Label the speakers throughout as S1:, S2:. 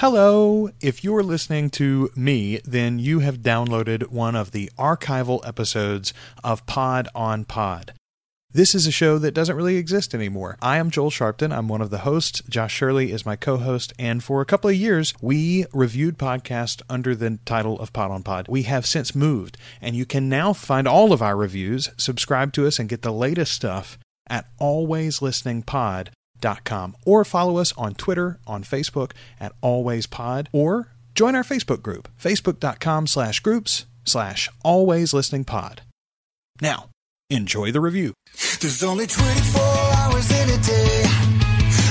S1: Hello! If you're listening to me, then you have downloaded one of the archival episodes of Pod on Pod. This is a show that doesn't really exist anymore. I am Joel Sharpton. I'm one of the hosts. Josh Shirley is my co host. And for a couple of years, we reviewed podcasts under the title of Pod on Pod. We have since moved, and you can now find all of our reviews, subscribe to us, and get the latest stuff at alwayslisteningpod.com alwayspod.com or follow us on Twitter, on Facebook at alwayspod or join our Facebook group, facebook.com slash groups slash alwayslisteningpod. Now, enjoy the review.
S2: There's only 24 hours in a day.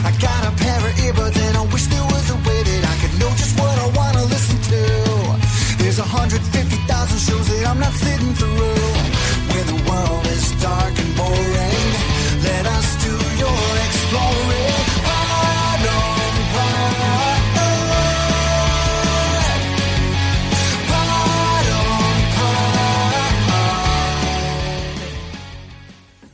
S2: I got a pair of earbuds and I wish there was a way that I could know just what I want to listen to. There's 150,000 shows that I'm not sitting through. When the world is dark and boring, let us do your exploring.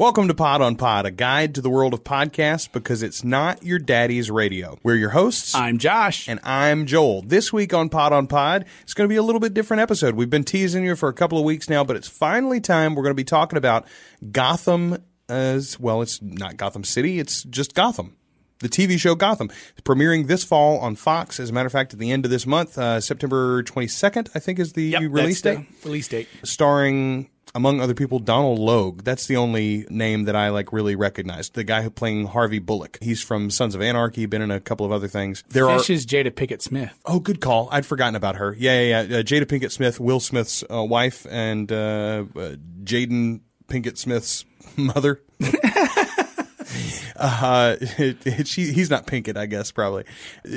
S3: Welcome to Pod on Pod, a guide to the world of podcasts because it's not your daddy's radio. We're your hosts.
S4: I'm Josh.
S3: and I'm Joel. This week on Pod on Pod, it's going to be a little bit different episode. We've been teasing you for a couple of weeks now, but it's finally time. We're going to be talking about Gotham as well. It's not Gotham City, it's just Gotham. The TV show Gotham, premiering this fall on Fox. As a matter of fact, at the end of this month, uh, September 22nd, I think is the
S4: Yep,
S3: release date
S4: the Release date.
S3: starring among other people Donald Logue. That's the only name that I like really recognize. The guy who playing Harvey Bullock. He's from Sons of Anarchy, been in a couple of other things. There
S4: Fish
S3: are
S4: is Jada Pickett Smith.
S3: Oh, good call. I'd forgotten about her. Yeah, yeah, yeah. Uh, Jada Pinkett Smith, Will Smith's uh, wife, and uh, uh, Jaden Pinkett Smith's mother. uh, she, he's not Pinkett, I guess. Probably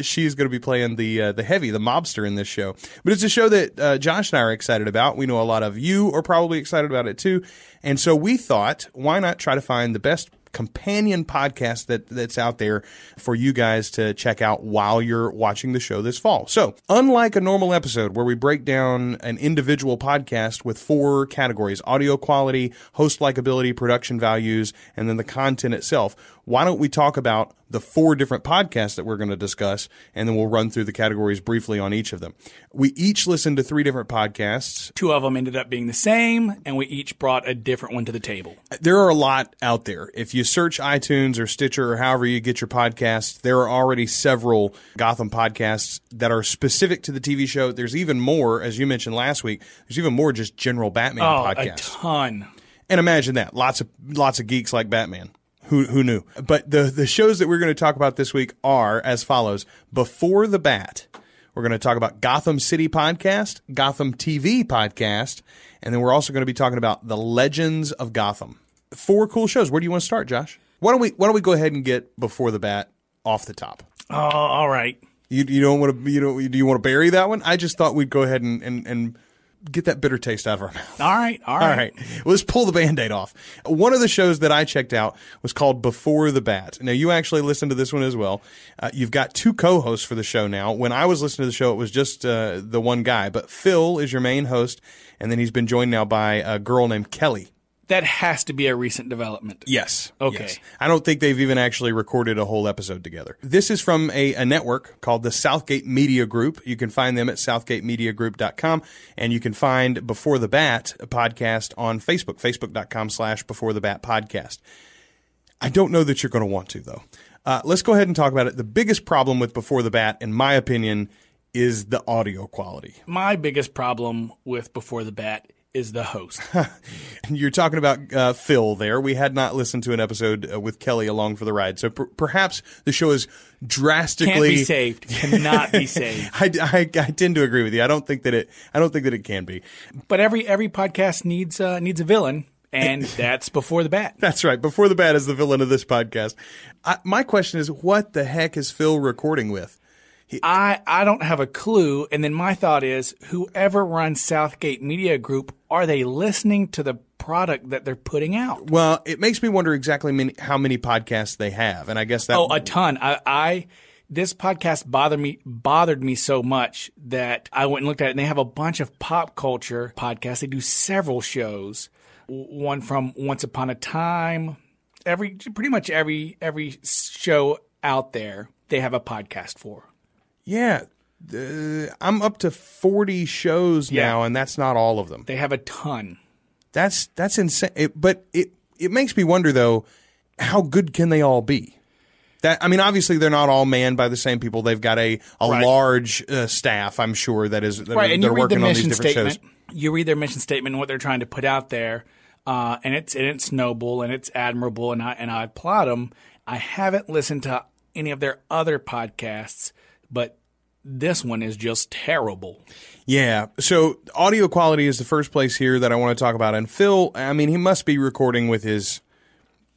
S3: she's going to be playing the uh, the heavy, the mobster in this show. But it's a show that uh, Josh and I are excited about. We know a lot of you are probably excited about it too, and so we thought, why not try to find the best companion podcast that that's out there for you guys to check out while you're watching the show this fall. So, unlike a normal episode where we break down an individual podcast with four categories: audio quality, host likability, production values, and then the content itself, why don't we talk about the four different podcasts that we're going to discuss, and then we'll run through the categories briefly on each of them. We each listened to three different podcasts.
S4: Two of them ended up being the same, and we each brought a different one to the table.
S3: There are a lot out there. If you search iTunes or Stitcher or however you get your podcasts, there are already several Gotham podcasts that are specific to the TV show. There's even more, as you mentioned last week. There's even more just general Batman
S4: Oh, a ton.
S3: And imagine that. Lots of lots of geeks like Batman. Who who knew? But the the shows that we're going to talk about this week are as follows. Before the Bat, we're going to talk about Gotham City podcast, Gotham TV podcast, and then we're also going to be talking about The Legends of Gotham. Four cool shows. Where do you want to start, Josh? Why don't we why don't we go ahead and get Before the Bat off the top?
S4: Oh, all right.
S3: You you don't want to you don't do you want to bury that one? I just thought we'd go ahead and and, and get that bitter taste out of our mouth.
S4: All right. All right.
S3: All right. Let's pull the band aid off. One of the shows that I checked out was called Before the Bat. Now, you actually listened to this one as well. Uh, you've got two co hosts for the show now. When I was listening to the show, it was just uh, the one guy, but Phil is your main host, and then he's been joined now by a girl named Kelly.
S4: That has to be a recent development.
S3: Yes.
S4: Okay.
S3: yes. I don't think they've even actually recorded a whole episode together. This is from a, a network called the Southgate Media Group. You can find them at southgatemediagroup.com and you can find Before the Bat podcast on Facebook, facebook.com slash Before the Bat podcast. I don't know that you're going to want to, though. Uh, let's go ahead and talk about it. The biggest problem with Before the Bat, in my opinion, is the audio quality.
S4: My biggest problem with Before the Bat is the host.
S3: You're talking about uh, Phil there. We had not listened to an episode uh, with Kelly along for the ride, so per- perhaps the show is drastically
S4: Can't be saved. Cannot be saved.
S3: I, I, I tend to agree with you. I don't think that it. I don't think that it can be.
S4: But every every podcast needs uh, needs a villain, and that's Before the Bat.
S3: That's right. Before the bat is the villain of this podcast. I, my question is, what the heck is Phil recording with?
S4: I, I don't have a clue. And then my thought is whoever runs Southgate Media Group, are they listening to the product that they're putting out?
S3: Well, it makes me wonder exactly many, how many podcasts they have, and I guess that.
S4: Oh, a ton. I, I this podcast bothered me bothered me so much that I went and looked at it and they have a bunch of pop culture podcasts. They do several shows. One from Once Upon a Time. Every pretty much every every show out there they have a podcast for.
S3: Yeah, Uh, I'm up to 40 shows
S4: Yeah.
S3: now, and that's not all of them.
S4: They have a ton.
S3: That's that's insane. It, but it it makes me wonder though, how good can they all be? That I mean, obviously they're not all manned by the same people. They've got a a
S4: Right.
S3: large uh, staff, I'm sure that is that
S4: right,
S3: are,
S4: and you read the
S3: working on these
S4: mission
S3: different
S4: statement.
S3: shows.
S4: You read their mission statement and what they're trying to put out there, uh, and it's and it's noble and it's admirable, and I and I applaud them. I haven't listened to any of their other podcasts, but this one is just terrible.
S3: Yeah. So audio quality is the first place here that I want to talk about. And Phil, I mean, he must be recording with his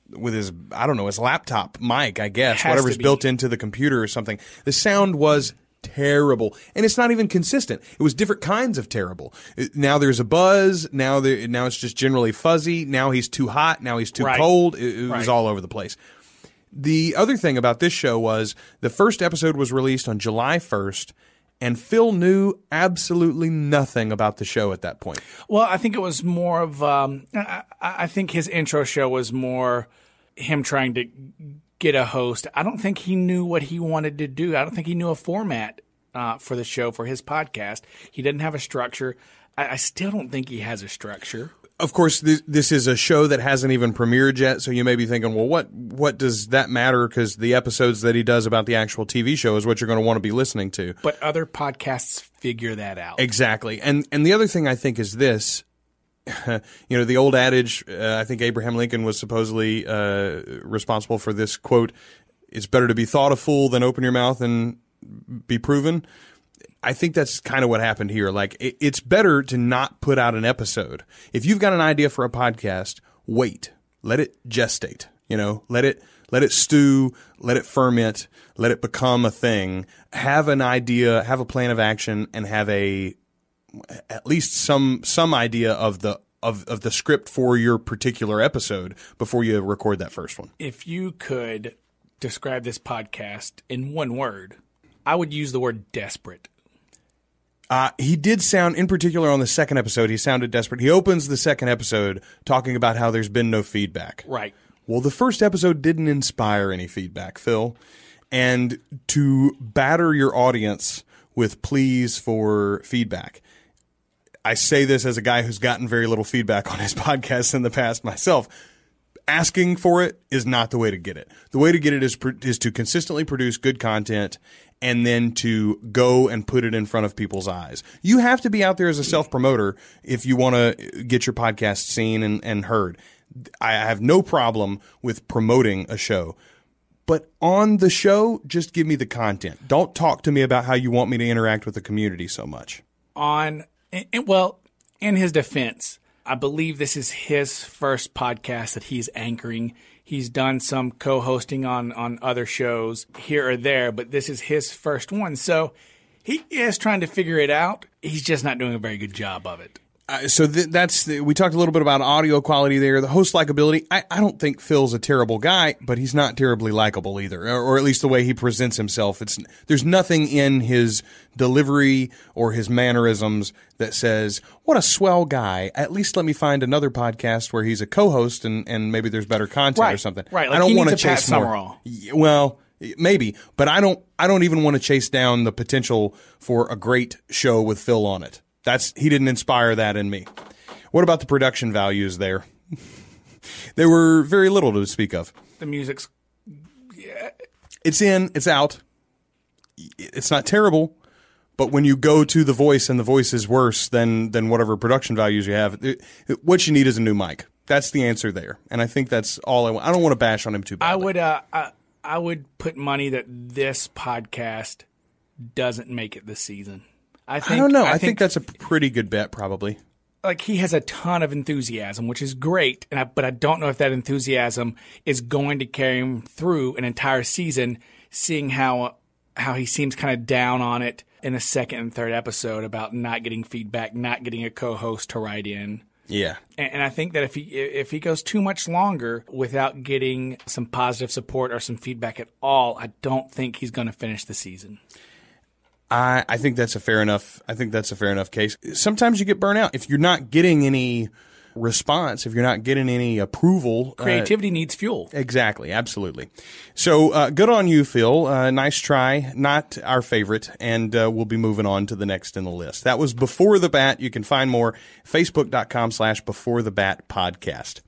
S3: with his I don't know his laptop mic, I guess, whatever's built into the computer or something. The sound was terrible, and it's not even consistent. It was different kinds of terrible. Uh, now there's a buzz. Now there now it's just generally fuzzy. Now he's too hot. Now he's too
S4: Right.
S3: cold. It, it was all over the place. The other thing about this show was the first episode was released on July 1st, and Phil knew absolutely nothing about the show at that point.
S4: Well, I think it was more of. Um, I, I think his intro show was more him trying to get a host. I don't think he knew what he wanted to do. I don't think he knew a format uh, for the show for his podcast. He didn't have a structure. I, I still don't think he has a structure.
S3: Of course, this, this is a show that hasn't even premiered yet, so you may be thinking, well, what what does that matter? Because the episodes that he does about the actual TV show is what you're going to want to be listening to.
S4: But other podcasts figure that out.
S3: Exactly. And and the other thing I think is this. You know, the old adage, uh, I think Abraham Lincoln was supposedly uh, responsible for this quote it's better to be thought a fool than open your mouth and be proven. I think that's kind of what happened here. Like, it, it's better to not put out an episode. If you've got an idea for a podcast, wait, let it gestate. You know, let it let it stew, let it ferment, let it become a thing. Have an idea, have a plan of action, and have a at least some some idea of the of, of the script for your particular episode before you record that first one.
S4: if you could describe this podcast in one word, I would use the word desperate.
S3: Uh, he did sound, in particular on the second episode, he sounded desperate. He opens the second episode talking about how there's been no feedback.
S4: Right.
S3: Well, the first episode didn't inspire any feedback, Phil. And to batter your audience with pleas for feedback, I say this as a guy who's gotten very little feedback on his podcast in the past myself. Asking for it is not the way to get it. The way to get it is is to consistently produce good content and then to go and put it in front of people's eyes. You have to be out there as a self promoter if you want to get your podcast seen and, and heard. I have no problem with promoting a show. But on the show, just give me the content. Don't talk to me about how you want me to interact with the community so much.
S4: on and, well in his defense i believe this is his first podcast that he's anchoring. He's done some co-hosting on on other shows here or there but this is his first one. So he is trying to figure it out. He's just not doing a very good job of it
S3: Uh, so th- that's the, we talked a little bit about audio quality there. The host likability. I, I don't think Phil's a terrible guy, but he's not terribly likable either, or, or at least the way he presents himself. It's there's nothing in his delivery or his mannerisms that says what a swell guy. At least let me find another podcast where he's a co-host and and maybe there's better content or something.
S4: right, like
S3: I don't want to chase more.
S4: Summerall.
S3: Well, maybe, but I don't. I don't even want to chase down the potential for a great show with Phil on it. That's he didn't inspire that in me. What about the production values there? there were very little to speak of.
S4: the music's
S3: It's in, it's out. It's not terrible, but when you go to the voice and the voice is worse than than whatever production values you have, it, it- what you need is a new mic. That's the answer there, and I think that's all I want. I don't want to bash on him too badly.
S4: i would uh I, I would put money that this podcast doesn't make it this season i think
S3: I don't know. I, think, that's a pretty good bet, probably.
S4: like he has a ton of enthusiasm, which is great. And I, but I don't know if that enthusiasm is going to carry him through an entire season. Seeing how how he seems kind of down on it in the second and third episode about not getting feedback, not getting a co-host to write in.
S3: Yeah.
S4: And, and I think that if he if he goes too much longer without getting some positive support or some feedback at all, I don't think he's going to finish the season.
S3: I, I think that's a fair enough. I think that's a fair enough case. Sometimes you get burnt out if you're not getting any response, if you're not getting any approval, uh,
S4: Creativity needs fuel.
S3: Exactly, absolutely. So uh, good on you, Phil. Uh, nice try. Not our favorite, and uh, we'll be moving on to the next in the list. That was Before the Bat. You can find more facebook.com slash Before the Bat podcast.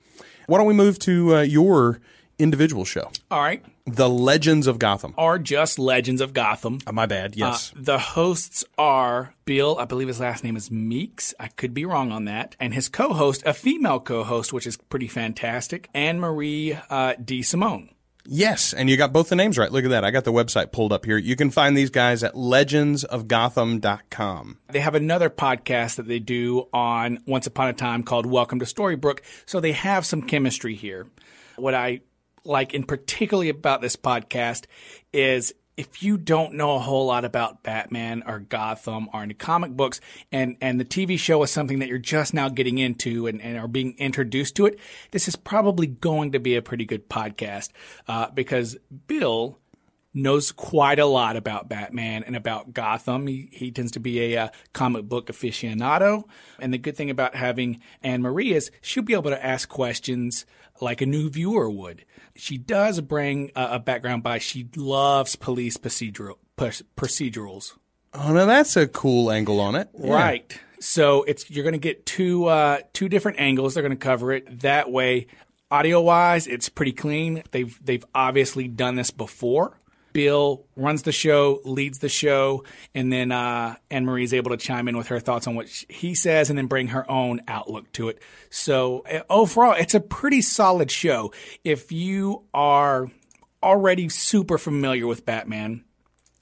S3: Why don't we move to uh, your individual show,
S4: All right.
S3: The Legends of Gotham?
S4: Are just Legends of Gotham.
S3: Uh, my bad. Yes.
S4: Uh, the hosts are Bill, I believe his last name is Meeks. I could be wrong on that. And his co host, a female co host, which is pretty fantastic, Anne Marie uh, D. Simone.
S3: Yes, and you got both the names right. Look at that. I got the website pulled up here. You can find these guys at legendsofgotham.com.
S4: They have another podcast that they do on Once Upon a Time called Welcome to Storybrooke. So they have some chemistry here. What I like in particularly about this podcast is if you don't know a whole lot about Batman or Gotham or any comic books and, and the TV show is something that you're just now getting into and, and are being introduced to it, this is probably going to be a pretty good podcast uh, because Bill knows quite a lot about Batman and about Gotham. He, he tends to be a uh, comic book aficionado. And the good thing about having Anne Marie is she'll be able to ask questions like a new viewer would. She does bring a, a background by she loves police procedural procedurals.
S3: Oh, no, that's a cool angle on it. Yeah.
S4: Right. So it's you're going to get two uh, two different angles. They're going to cover it that way. Audio wise, it's pretty clean. They've they've obviously done this before. Bill runs the show, leads the show, and then uh, Anne Marie is able to chime in with her thoughts on what he says and then bring her own outlook to it. So, uh, overall, it's a pretty solid show. If you are already super familiar with Batman,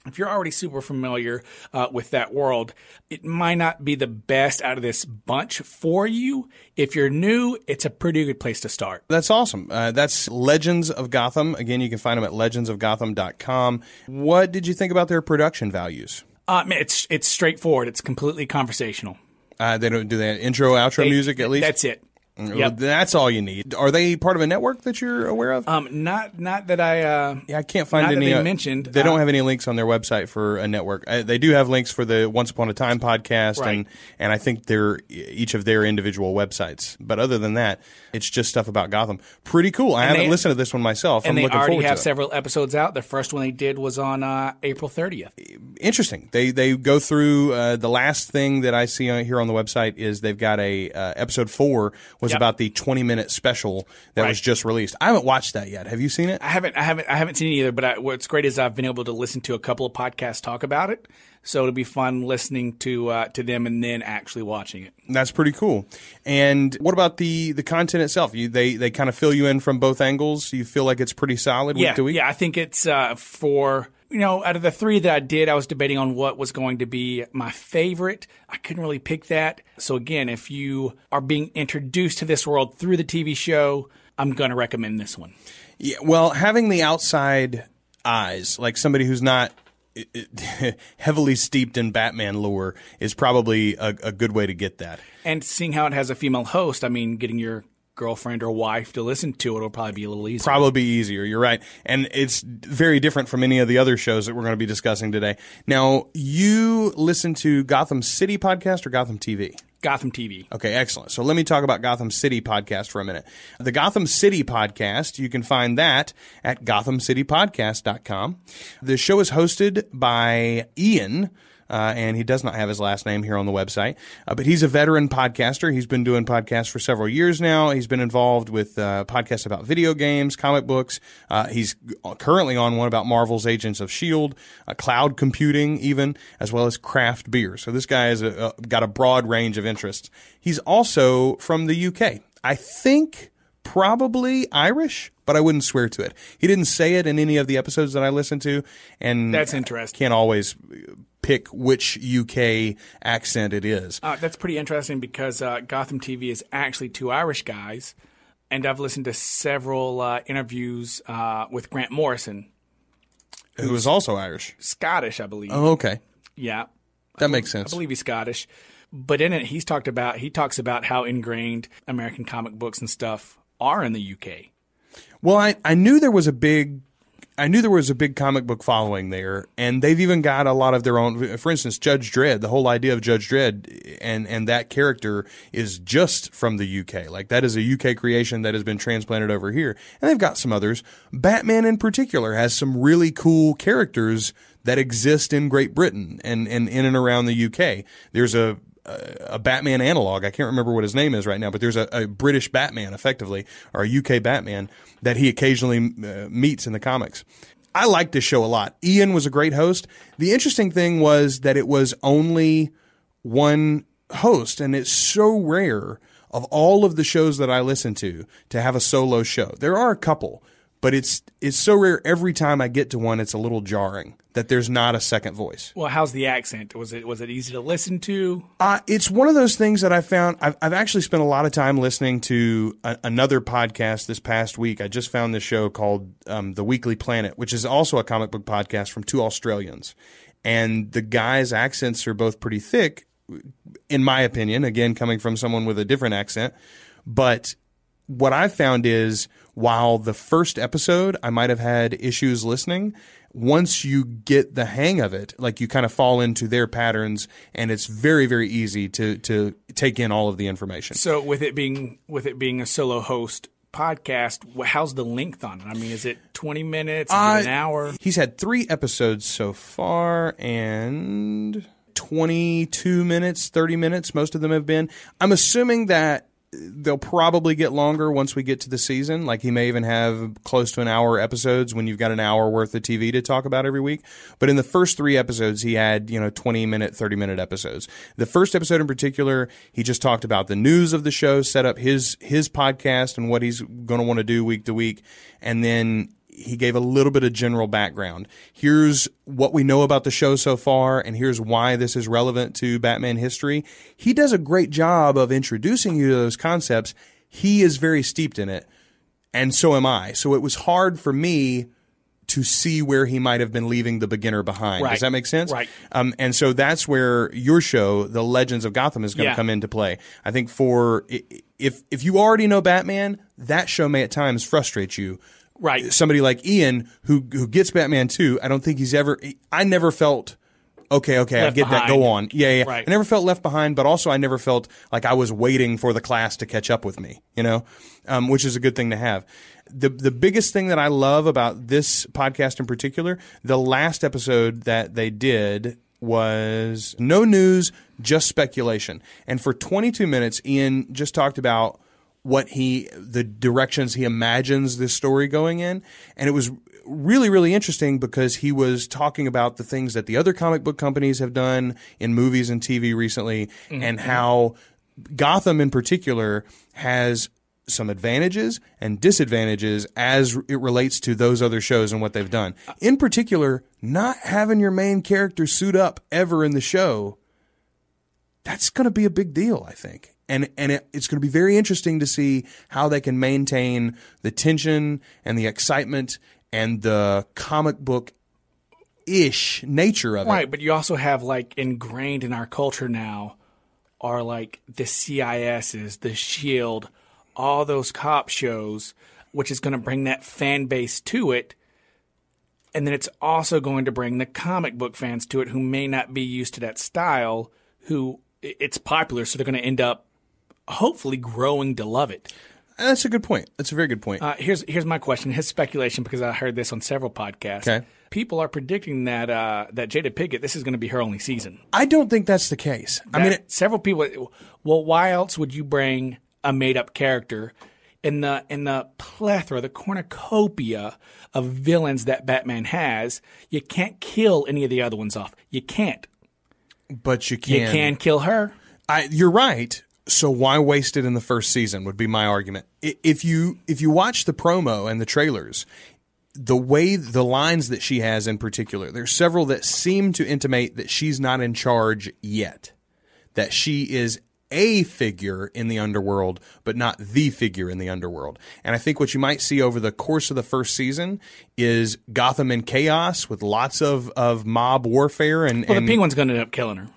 S4: if you're already super familiar uh, with that world, it might not be the best out of this bunch for you. If you're new, it's a pretty good place to start.
S3: That's awesome. Uh, that's Legends of Gotham. Again, you can find them at legendsofgotham.com. What did you think about their production values?
S4: Uh, man, it's it's straightforward. It's completely conversational.
S3: Uh, they don't do that intro, outro music at least.
S4: That's it. Yep.
S3: That's all you need. Are they part of a network that you're aware of?
S4: Um, not not that I. Uh,
S3: yeah, I can't find any.
S4: they
S3: uh,
S4: mentioned,
S3: They
S4: uh,
S3: don't have any links on their website for a network. Uh, they do have links for the Once Upon a Time podcast,
S4: Right.
S3: and and I think they're each of their individual websites. But other than that, it's just stuff about Gotham. Pretty cool. I haven't
S4: they-
S3: listened to this one myself.
S4: and
S3: I'm
S4: they
S3: looking
S4: already
S3: forward
S4: have
S3: to it.
S4: several episodes out. The first one they did was on uh, April 30th.
S3: Interesting. They they go through uh, the last thing that I see on, here on the website is they've got a uh, episode four was
S4: Yep.
S3: about the 20 minute special that was just released. I haven't watched that yet. Have you seen it?
S4: I haven't, I haven't, I haven't seen it either. But I, what's great is I've been able to listen to a couple of podcasts talk about it. So it'll be fun listening to uh, to them and then actually watching it.
S3: That's pretty cool. And what about the the content itself? You they they kind of fill you in from both angles. You feel like it's pretty solid week
S4: yeah,
S3: to week.
S4: yeah. I think it's uh, for you know out of the three that I did, I was debating on what was going to be my favorite. I couldn't really pick that. So again, if you are being introduced to this world through the TV show, I'm going to recommend this one.
S3: Yeah, well, having the outside eyes, like somebody who's not heavily steeped in Batman lore, is probably a, a good way to get that.
S4: And seeing how it has a female host, I mean, getting your girlfriend or wife to listen to it will probably be a little easier.
S3: Probably be easier. You're right, and it's very different from any of the other shows that we're going to be discussing today. Now, you listen to Gotham City podcast or Gotham TV?
S4: Gotham TV.
S3: Okay, excellent. So let me talk about Gotham City podcast for a minute. The Gotham City podcast, you can find that at gothamcitypodcast.com. The show is hosted by Ian. Uh, and he does not have his last name here on the website, uh, but he's a veteran podcaster. He's been doing podcasts for several years now. He's been involved with uh, podcasts about video games, comic books. Uh, he's currently on one about Marvel's Agents of Shield, uh, cloud computing, even as well as craft beer. So this guy has a, a, got a broad range of interests. He's also from the UK. I think probably Irish, but I wouldn't swear to it. He didn't say it in any of the episodes that I listened to, and
S4: That's interesting.
S3: Can't always pick which UK accent it is.
S4: Uh, that's pretty interesting because uh, Gotham TV is actually two Irish guys, and I've listened to several uh, interviews uh, with Grant Morrison,
S3: Who is also Irish?
S4: Scottish, I believe.
S3: Oh, okay,
S4: Yeah,
S3: that makes
S4: I
S3: sense.
S4: I believe he's Scottish. But in it, he's talked about he talks about how ingrained American comic books and stuff are in the UK.
S3: Well, I, I knew there was a big I knew there was a big comic book following there, and they've even got a lot of their own. For instance, Judge Dredd. The whole idea of Judge Dredd and and that character is just from the UK. Like that is a UK creation that has been transplanted over here, and they've got some others. Batman, in particular, has some really cool characters that exist in Great Britain and and in and around the UK. There's a a Batman analog. I can't remember what his name is right now, but there's a, a British Batman, effectively, or a UK Batman that he occasionally uh, meets in the comics. I liked this show a lot. Ian was a great host. The interesting thing was that it was only one host, and it's so rare of all of the shows that I listen to to have a solo show. There are a couple, but it's it's so rare. Every time I get to one, it's a little jarring that there's not a second voice.
S4: Well, how's the accent? Was it was it easy to listen to?
S3: Uh, it's one of those things that I found. I've, I've actually spent a lot of time listening to a, another podcast this past week. I just found this show called um, The Weekly Planet, which is also a comic book podcast from two Australians. And the guys' accents are both pretty thick, in my opinion, again, coming from someone with a different accent. But what I found is while the first episode I might have had issues listening, once you get the hang of it, like you kind of fall into their patterns and it's very, very easy to to take in all of the information.
S4: So with it being with it being a solo host podcast, how's the length on it? I mean, is it twenty minutes? Is it an
S3: Uh,
S4: hour?
S3: He's had three episodes so far and 22 minutes, 30 minutes, most of them have been. I'm assuming that they'll probably get longer once we get to the season. Like he may even have close to an hour episodes when you've got an hour worth of TV to talk about every week. But in the first three episodes, he had, you know, 20 minute, 30 minute episodes. The first episode in particular, he just talked about the news of the show, set up his, his podcast and what he's going to want to do week to week. And then he gave a little bit of general background. Here's what we know about the show so far, and here's why this is relevant to Batman history. He does a great job of introducing you to those concepts. He is very steeped in it, and so am I. So it was hard for me to see where he might have been leaving the beginner behind.
S4: Right.
S3: Does that make sense?
S4: Right.
S3: Um, and so that's where your show, The Legends of Gotham, is going to
S4: Yeah.
S3: come into play. I think for if if you already know Batman, that show may at times frustrate you
S4: Right.
S3: somebody like Ian who who gets Batman 2, I don't think he's ever I never felt okay, okay, I
S4: Left
S3: get that. Go on. Yeah, yeah.
S4: Right.
S3: I never felt left behind, but also I never felt like I was waiting for the class to catch up with me, you know? Um, which is a good thing to have. The the biggest thing that I love about this podcast in particular, the last episode that they did was no news, just speculation. And for 22 minutes, Ian just talked about what he the directions he imagines this story going in and it was really really interesting because he was talking about the things that the other comic book companies have done in movies and TV recently mm-hmm. and how Gotham in particular has some advantages and disadvantages as it relates to those other shows and what they've done. In particular, not having your main character suit up ever in the show that's going to be a big deal, I think. And and it, it's going to be very interesting to see how they can maintain the tension and the excitement and the comic book ish nature of it.
S4: Right, but you also have like ingrained in our culture now are like the CSIs, the Shield, all those cop shows, which is going to bring that fan base to it. And then it's also going to bring the comic book fans to it who may not be used to that style, who it's popular, so they're going to end up hopefully growing to love it.
S3: That's a good point. That's a very good point.
S4: Uh, here's here's my question. His speculation, because I heard this on several podcasts.
S3: Okay.
S4: People are predicting that uh, that Jada Pickett, this is going to be her only season.
S3: I don't think that's the case. I mean, it,
S4: several people. Well, why else would you bring a made up character in the in the plethora, the cornucopia of villains that Batman has? You can't kill any of the other ones off. You can't.
S3: but you can.
S4: You
S3: can.
S4: can kill her.
S3: I, you're right. So why waste it in the first season? Would be my argument. If you if you watch the promo and the trailers, the way the lines that she has in particular, there's several that seem to intimate that she's not in charge yet. That she is a figure in the underworld, but not the figure in the underworld. And I think what you might see over the course of the first season is Gotham in chaos with lots of, of mob warfare and,
S4: Well,
S3: and
S4: the penguin's going to end up killing her.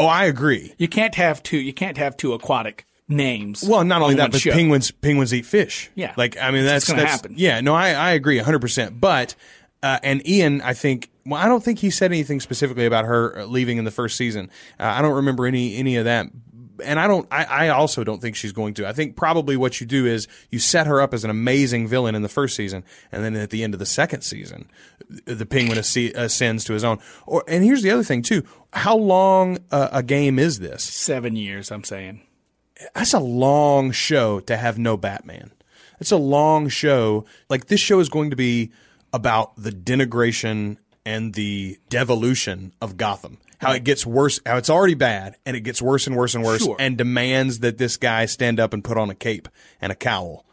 S3: Oh, I agree.
S4: You can't have two. You can't have two aquatic names.
S3: Well, not only
S4: on
S3: that, but
S4: show.
S3: penguins penguins eat fish.
S4: Yeah.
S3: like I mean that's
S4: gonna happen.
S3: yeah. No, I I agree hundred percent. But Uh, and Ian, I think, well, I don't think he said anything specifically about her leaving in the first season. Uh, I don't remember any any of that. And I don't. I, I also don't think she's going to. I think probably what you do is you set her up as an amazing villain in the first season, and then at the end of the second season, the Penguin ascends to his own. Or and here's the other thing too: how long uh, a game is this?
S4: Seven years, I'm saying.
S3: that's a long show to have no Batman. It's a long show. Like this show is going to be about the denigration and the devolution of Gotham. How it gets worse, how it's already bad, and it gets worse and worse and worse,
S4: Sure.
S3: and demands that this guy stand up and put on a cape and a cowl.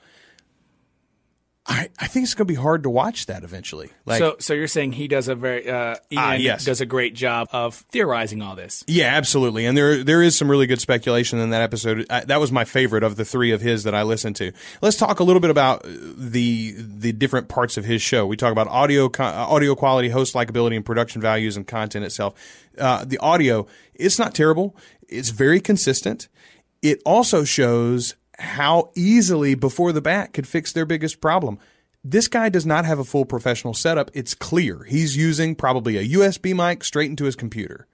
S3: I, I think it's going to be hard to watch that eventually. Like,
S4: so, so you're saying he does a very uh, Ian
S3: Ah, yes.
S4: does a great job of theorizing all this.
S3: Yeah, absolutely. And there there is some really good speculation in that episode. I, that was my favorite of the three of his that I listened to. Let's talk a little bit about the the different parts of his show. We talk about audio uh, audio quality, host likability, and production values and content itself. Uh, the audio, it's not terrible. It's very consistent. It also shows how easily Before the Bat could fix their biggest problem. This guy does not have a full professional setup. It's clear. He's using probably a USB mic straight into his computer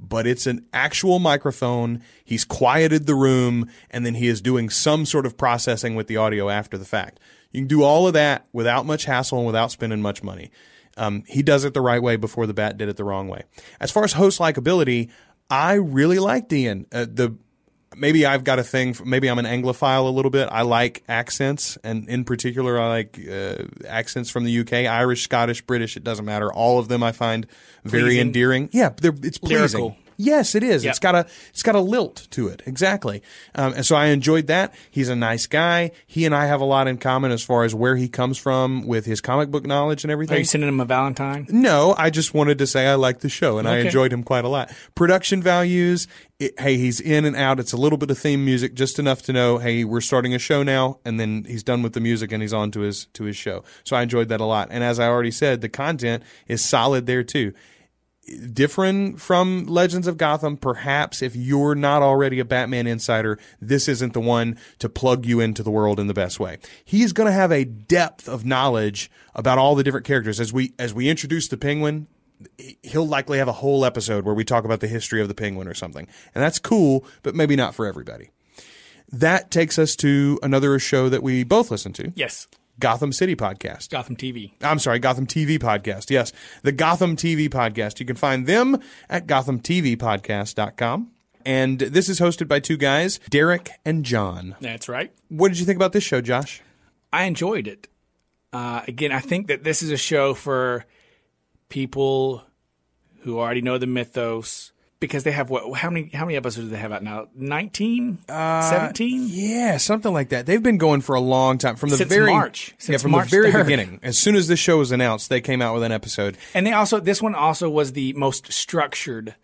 S3: but it's an actual microphone. He's quieted the room and then he is doing some sort of processing with the audio after the fact. You can do all of that without much hassle and without spending much money. Um, he does it the right way before the bat did it the wrong way. As far as host likability, I really liked Ian. Uh, the maybe I've got a thing. For, maybe I'm an Anglophile a little bit. I like accents, and in particular, I like uh, accents from the UK, Irish, Scottish, British. It doesn't matter. All of them I find very
S4: Pleasing.
S3: endearing. Yeah, they're, it's pleasing.
S4: Lyrical.
S3: Yes, it is.
S4: Yep.
S3: It's got a it's got a lilt to it. Exactly. Um, and so I enjoyed that. He's a nice guy. He and I have a lot in common as far as where he comes from with his comic book knowledge and everything.
S4: Are you sending him a Valentine?
S3: No, I just wanted to say I like the show and I enjoyed him quite a lot. Production values, it, hey, he's in and out. It's a little bit of theme music, just enough to know, hey, we're starting a show now, and then he's done with the music and he's on to his to his show. So I enjoyed that a lot. And as I already said, the content is solid there too. Different from Legends of Gotham, perhaps if you're not already a Batman insider, this isn't the one to plug you into the world in the best way. He's going to have a depth of knowledge about all the different characters as we as we introduce the Penguin he'll likely have a whole episode where we talk about the history of the penguin or something. And that's cool, but maybe not for everybody. That takes us to another show that we both listen to,
S4: Yes,
S3: Gotham City Podcast.
S4: Gotham TV.
S3: I'm sorry, Gotham TV Podcast. Yes, the Gotham TV Podcast. You can find them at gothamtvpodcast.com. And this is hosted by two guys, Derek and John.
S4: That's right.
S3: What did you think about this show, Josh?
S4: I enjoyed it. Uh, again, I think that this is a show for people who already know the mythos because they have what? How many? How many episodes do they have out now? 19? 17?
S3: Uh, yeah, something like that. They've been going for a long time from the
S4: Since
S3: very
S4: March.
S3: yeah, from
S4: March
S3: the very
S4: 3rd.
S3: beginning. As soon as this show was announced, they came out with an episode.
S4: And they also this one also was the most structured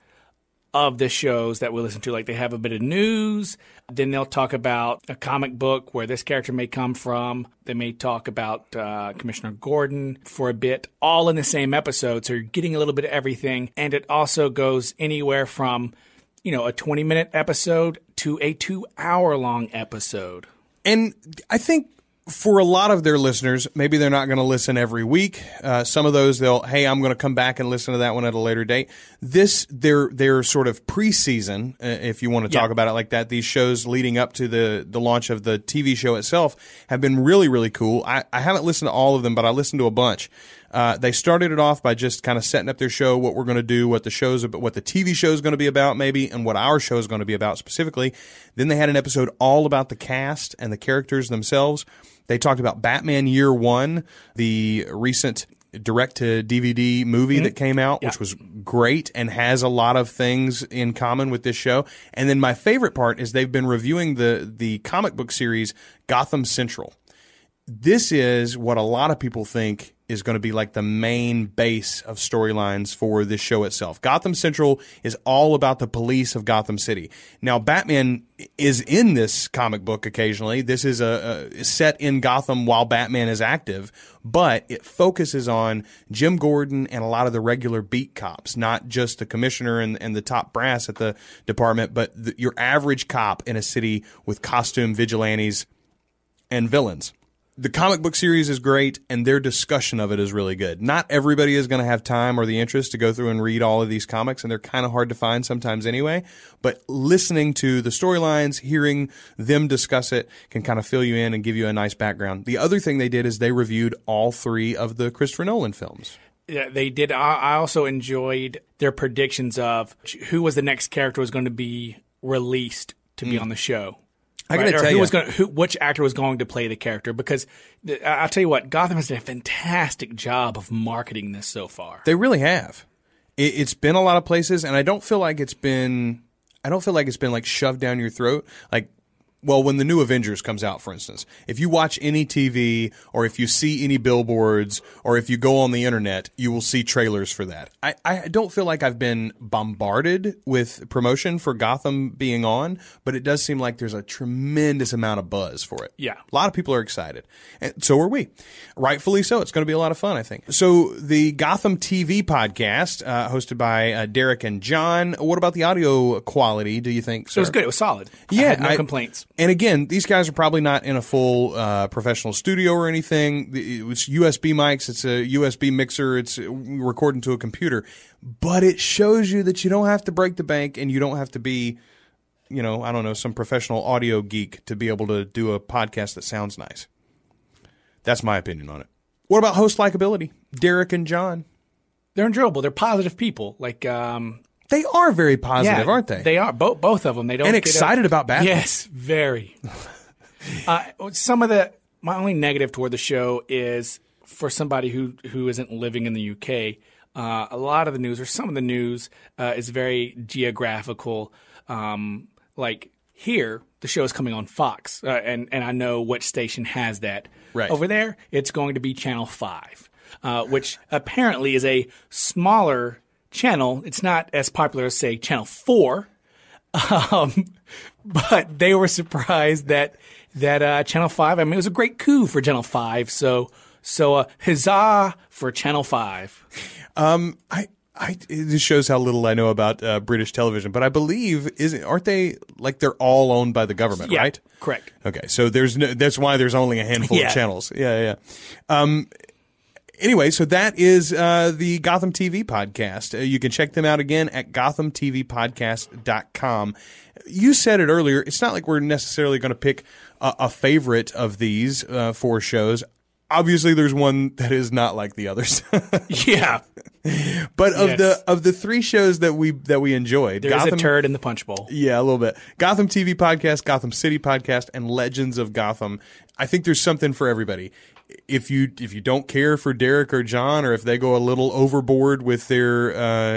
S4: of the shows that we listen to. Like they have a bit of news, then they'll talk about a comic book where this character may come from. They may talk about uh, Commissioner Gordon for a bit, all in the same episode. So you're getting a little bit of everything, and it also goes anywhere from you know a 20 minute episode to a two hour long episode.
S3: And I think for a lot of their listeners, maybe they're not going to listen every week. Uh, some of those, they'll, hey, I'm going to come back and listen to that one at a later date. This, their their sort of preseason, uh, if you want to talk
S4: Yeah.
S3: about it like that. These shows leading up to the the launch of the TV show itself have been really really cool. I, I haven't listened to all of them, but I listened to a bunch. Uh, they started it off by just kind of setting up their show, what we're going to do, what the show's about, what the TV show is going to be about, maybe, and what our show is going to be about specifically. Then they had an episode all about the cast and the characters themselves. They talked about Batman Year One, the recent direct to DVD movie that came out, which was great and has a lot of things in common with this show. And then my favorite part is they've been reviewing the the comic book series Gotham Central this is what a lot of people think is going to be like the main base of storylines for this show itself. Gotham Central is all about the police of Gotham City. Now, Batman is in this comic book occasionally. This is a, a set in Gotham while Batman is active, but it focuses on Jim Gordon and a lot of the regular beat cops, not just the commissioner and, and the top brass at the department, but the, your average cop in a city with costume vigilantes and villains. The comic book series is great and their discussion of it is really good. Not everybody is going to have time or the interest to go through and read all of these comics and they're kind of hard to find sometimes anyway, but listening to the storylines, hearing them discuss it can kind of fill you in and give you a nice background. The other thing they did is they reviewed all 3 of the Christopher Nolan films.
S4: Yeah, they did. I I also enjoyed their predictions of who was the next character was going to be released to be mm. on the show.
S3: I gotta
S4: Right?
S3: Tell
S4: who
S3: ya.
S4: was going, who, which actor was going to play the character? Because I'll tell you what, Gotham has done a fantastic job of marketing this so far.
S3: They really have. It, it's been a lot of places, and I don't feel like it's been. I don't feel like it's been like shoved down your throat. Like, well, when the new Avengers comes out, for instance, if you watch any TV or if you see any billboards or if you go on the internet, you will see trailers for that. I, I don't feel like I've been bombarded with promotion for Gotham being on, but it does seem like there's a tremendous amount of buzz for it.
S4: Yeah.
S3: A lot of people are excited. And so are we. Rightfully so. It's going to be a lot of fun, I think. So the Gotham TV podcast, uh, hosted by uh, Derek and John. What about the audio quality, do you think, sir?
S4: it was good. It was solid.
S3: Yeah,
S4: no
S3: I-
S4: complaints.
S3: And again, these guys are probably not in a full uh, professional studio or anything. It's USB mics. It's a USB mixer. It's uh, recording to a computer. But it shows you that you don't have to break the bank and you don't have to be, you know, I don't know, some professional audio geek to be able to do a podcast that sounds nice. That's my opinion on it. What about host likability? Derek and John.
S4: They're enjoyable. They're positive people. Like, um,
S3: They are very positive,
S4: yeah,
S3: aren't they?
S4: They are both both of them. They don't
S3: And
S4: get
S3: excited
S4: a-
S3: about Batman.
S4: Yes, very. uh, some of the my only negative toward the show is for somebody who who isn't living in the UK. Uh, a lot of the news, or some of the news, uh, is very geographical. Um, like here, the show is coming on Fox, uh, and and I know which station has that.
S3: Right.
S4: over there, it's going to be Channel Five, uh, which apparently is a smaller channel. It's not as popular as say Channel Four. Um, but they were surprised that that uh, Channel Five. I mean, it was a great coup for Channel Five. So so uh, huzzah for Channel Five.
S3: I, I, this shows how little I know about uh, British television, but I believe isn't aren't they like they're all owned by the government,
S4: Yeah,
S3: right?
S4: correct.
S3: Okay, so there's no, that's why there's only a handful
S4: Yeah.
S3: of channels. Yeah, yeah. Um, anyway, so that is uh, the Gotham TV podcast. Uh, you can check them out again at gothamtvpodcast.com. You said it earlier. It's not like we're necessarily going to pick a, a favorite of these uh, four shows. Obviously, there's one that is not like the others.
S4: Yeah,
S3: But of
S4: Yes.
S3: the of the three shows that we that we enjoyed,
S4: there's
S3: Gotham,
S4: a turd in the punch bowl.
S3: yeah, a little bit. Gotham TV podcast, Gotham City podcast, and Legends of Gotham. I think there's something for everybody. If you if you don't care for Derek or John, or if they go a little overboard with their uh,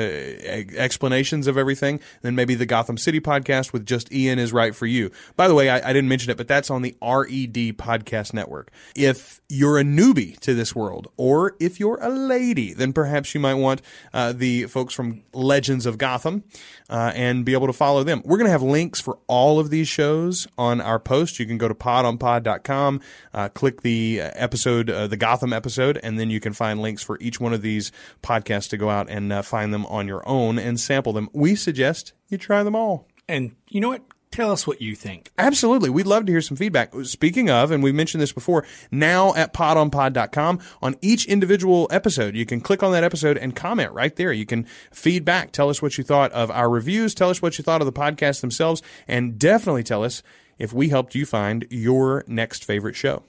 S3: explanations of everything, then maybe the Gotham City podcast with just Ian is right for you. By the way, I, I didn't mention it, but that's on the RED podcast network. If you're a newbie to this world, or if you're a lady, then perhaps you might want uh, the folks from Legends of Gotham uh, and be able to follow them. We're going to have links for all of these shows on our post. You can go to podonpod.com, uh, click the uh, episode, uh, the Gotham episode, and then you can find links for each one of these podcasts to go out and uh, find them on your own and sample them. We suggest you try them all.
S4: And you know what? Tell us what you think.
S3: Absolutely. We'd love to hear some feedback. Speaking of, and we mentioned this before, now at podonpod.com, on each individual episode, you can click on that episode and comment right there. You can feedback, tell us what you thought of our reviews, tell us what you thought of the podcast themselves, and definitely tell us if we helped you find your next favorite show.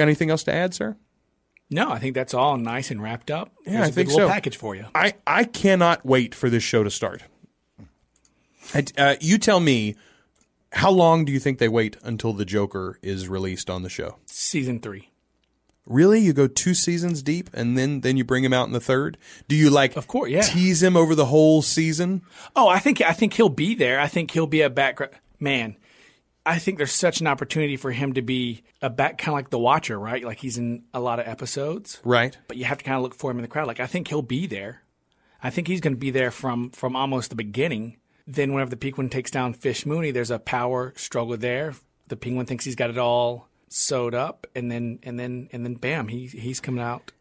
S3: Got anything else to add, sir?
S4: No, I think that's all nice and wrapped up.
S3: Yeah,
S4: Here's
S3: I
S4: a
S3: think so.
S4: package for you.
S3: I, I cannot wait for this show to start. I, uh, you tell me, how long do you think they wait until the Joker is released on the show?
S4: Season three.
S3: Really? You go two seasons deep and then then you bring him out in the third? Do you like
S4: Of course, yeah.
S3: tease him over the whole season?
S4: Oh, I think I think he'll be there. I think he'll be a background man. I think there's such an opportunity for him to be a back, kind of like the Watcher, right? Like he's in a lot of episodes,
S3: Right.
S4: but you have to kind of look for him in the crowd. Like I think he'll be there. I think he's going to be there from from almost the beginning. Then whenever the Penguin takes down Fish Mooney, there's a power struggle there. The Penguin thinks he's got it all sewed up, and then and then and then bam, he he's coming out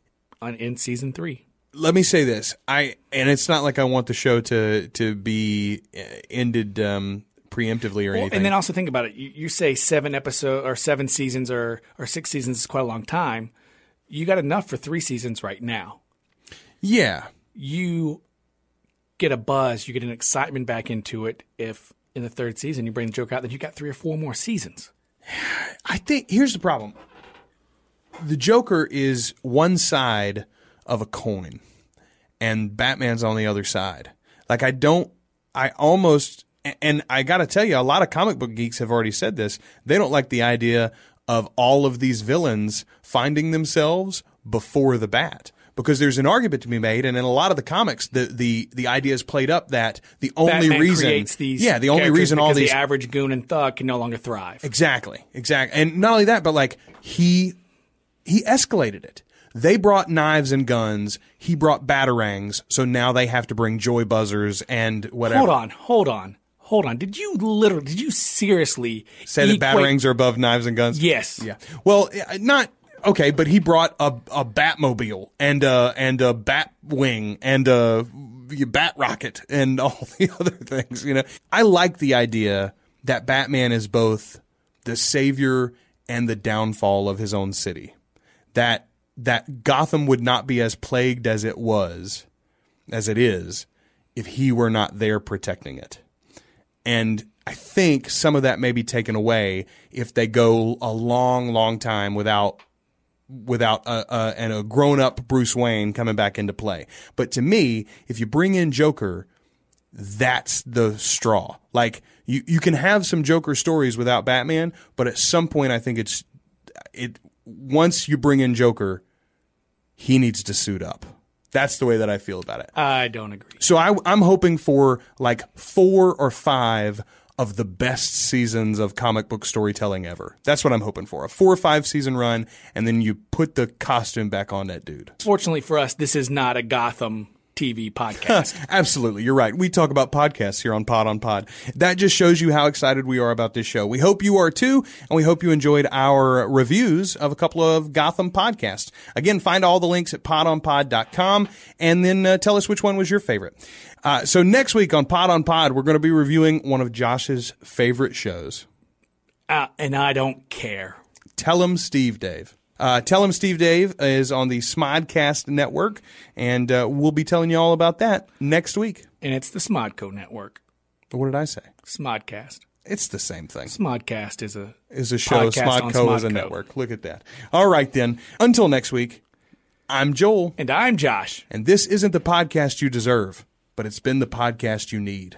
S4: on in season three.
S3: Let me say this. I and it's not like I want the show to to be uh, ended um preemptively or
S4: Well,
S3: anything.
S4: and then also think about it. You, you say seven episode or seven seasons or or six seasons is quite a long time. You got enough for three seasons right now.
S3: yeah,
S4: You get a buzz, you get an excitement back into it. If in the third season you bring the joke out, then you got three or four more seasons.
S3: I think here's the problem. The Joker is one side of a coin, and Batman's on the other side. Like I don't, I almost, and I got to tell you, a lot of comic book geeks have already said this. They don't like the idea of all of these villains finding themselves before the Bat. Because there's an argument to be made, and in a lot of the comics, the the the idea is played up that the only
S4: Batman
S3: reason, yeah, the only reason all these
S4: the average goon and thug can no longer thrive.
S3: Exactly, exactly. And not only that, but like he he escalated it. They brought knives and guns. He brought batarangs. So now they have to bring joy buzzers and whatever.
S4: Hold on, hold on, hold on. Did you literally? Did you seriously
S3: Say that batarangs are above knives and guns.
S4: Yes.
S3: Yeah. Well, not okay, but he brought a a Batmobile and a and a Batwing and a Bat Rocket and all the other things. You know, I like the idea that Batman is both the savior and the downfall of his own city. That that Gotham would not be as plagued as it was, as it is, if he were not there protecting it. And I think some of that may be taken away if they go a long, long time without without a, a, and a grown up Bruce Wayne coming back into play. But to me, if you bring in Joker, that's the straw. Like you, you can have some Joker stories without Batman, but at some point, I think it's it. Once you bring in Joker, he needs to suit up. That's the way that I feel about it.
S4: I don't agree.
S3: So I, I'm hoping for like four or five of the best seasons of comic book storytelling ever. That's what I'm hoping for. A four or five season run, and then you put the costume back on that dude.
S4: Fortunately for us, this is not a Gotham TV podcast.
S3: Absolutely, you're right. We talk about podcasts here on Pod on Pod. That just shows you how excited we are about this show. We hope you are too, and we hope you enjoyed our reviews of a couple of Gotham podcasts. Again, find all the links at podonpod.com, and then uh, tell us which one was your favorite. Uh, so next week on Pod on Pod, we're going to be reviewing one of Josh's favorite shows.
S4: uh, and I don't care.
S3: Tell him Steve Dave. Uh, Tell him Steve Dave is on the Smodcast network, and uh, we'll be telling you all about that next week.
S4: And it's the Smodco Network.
S3: What did I say?
S4: Smodcast.
S3: It's the same thing.
S4: Smodcast is a
S3: Is a show.
S4: On
S3: Smodco is a network. Look at that. All right then. Until next week, I'm Joel,
S4: and I'm Josh.
S3: and this isn't the podcast you deserve, but it's been the podcast you need.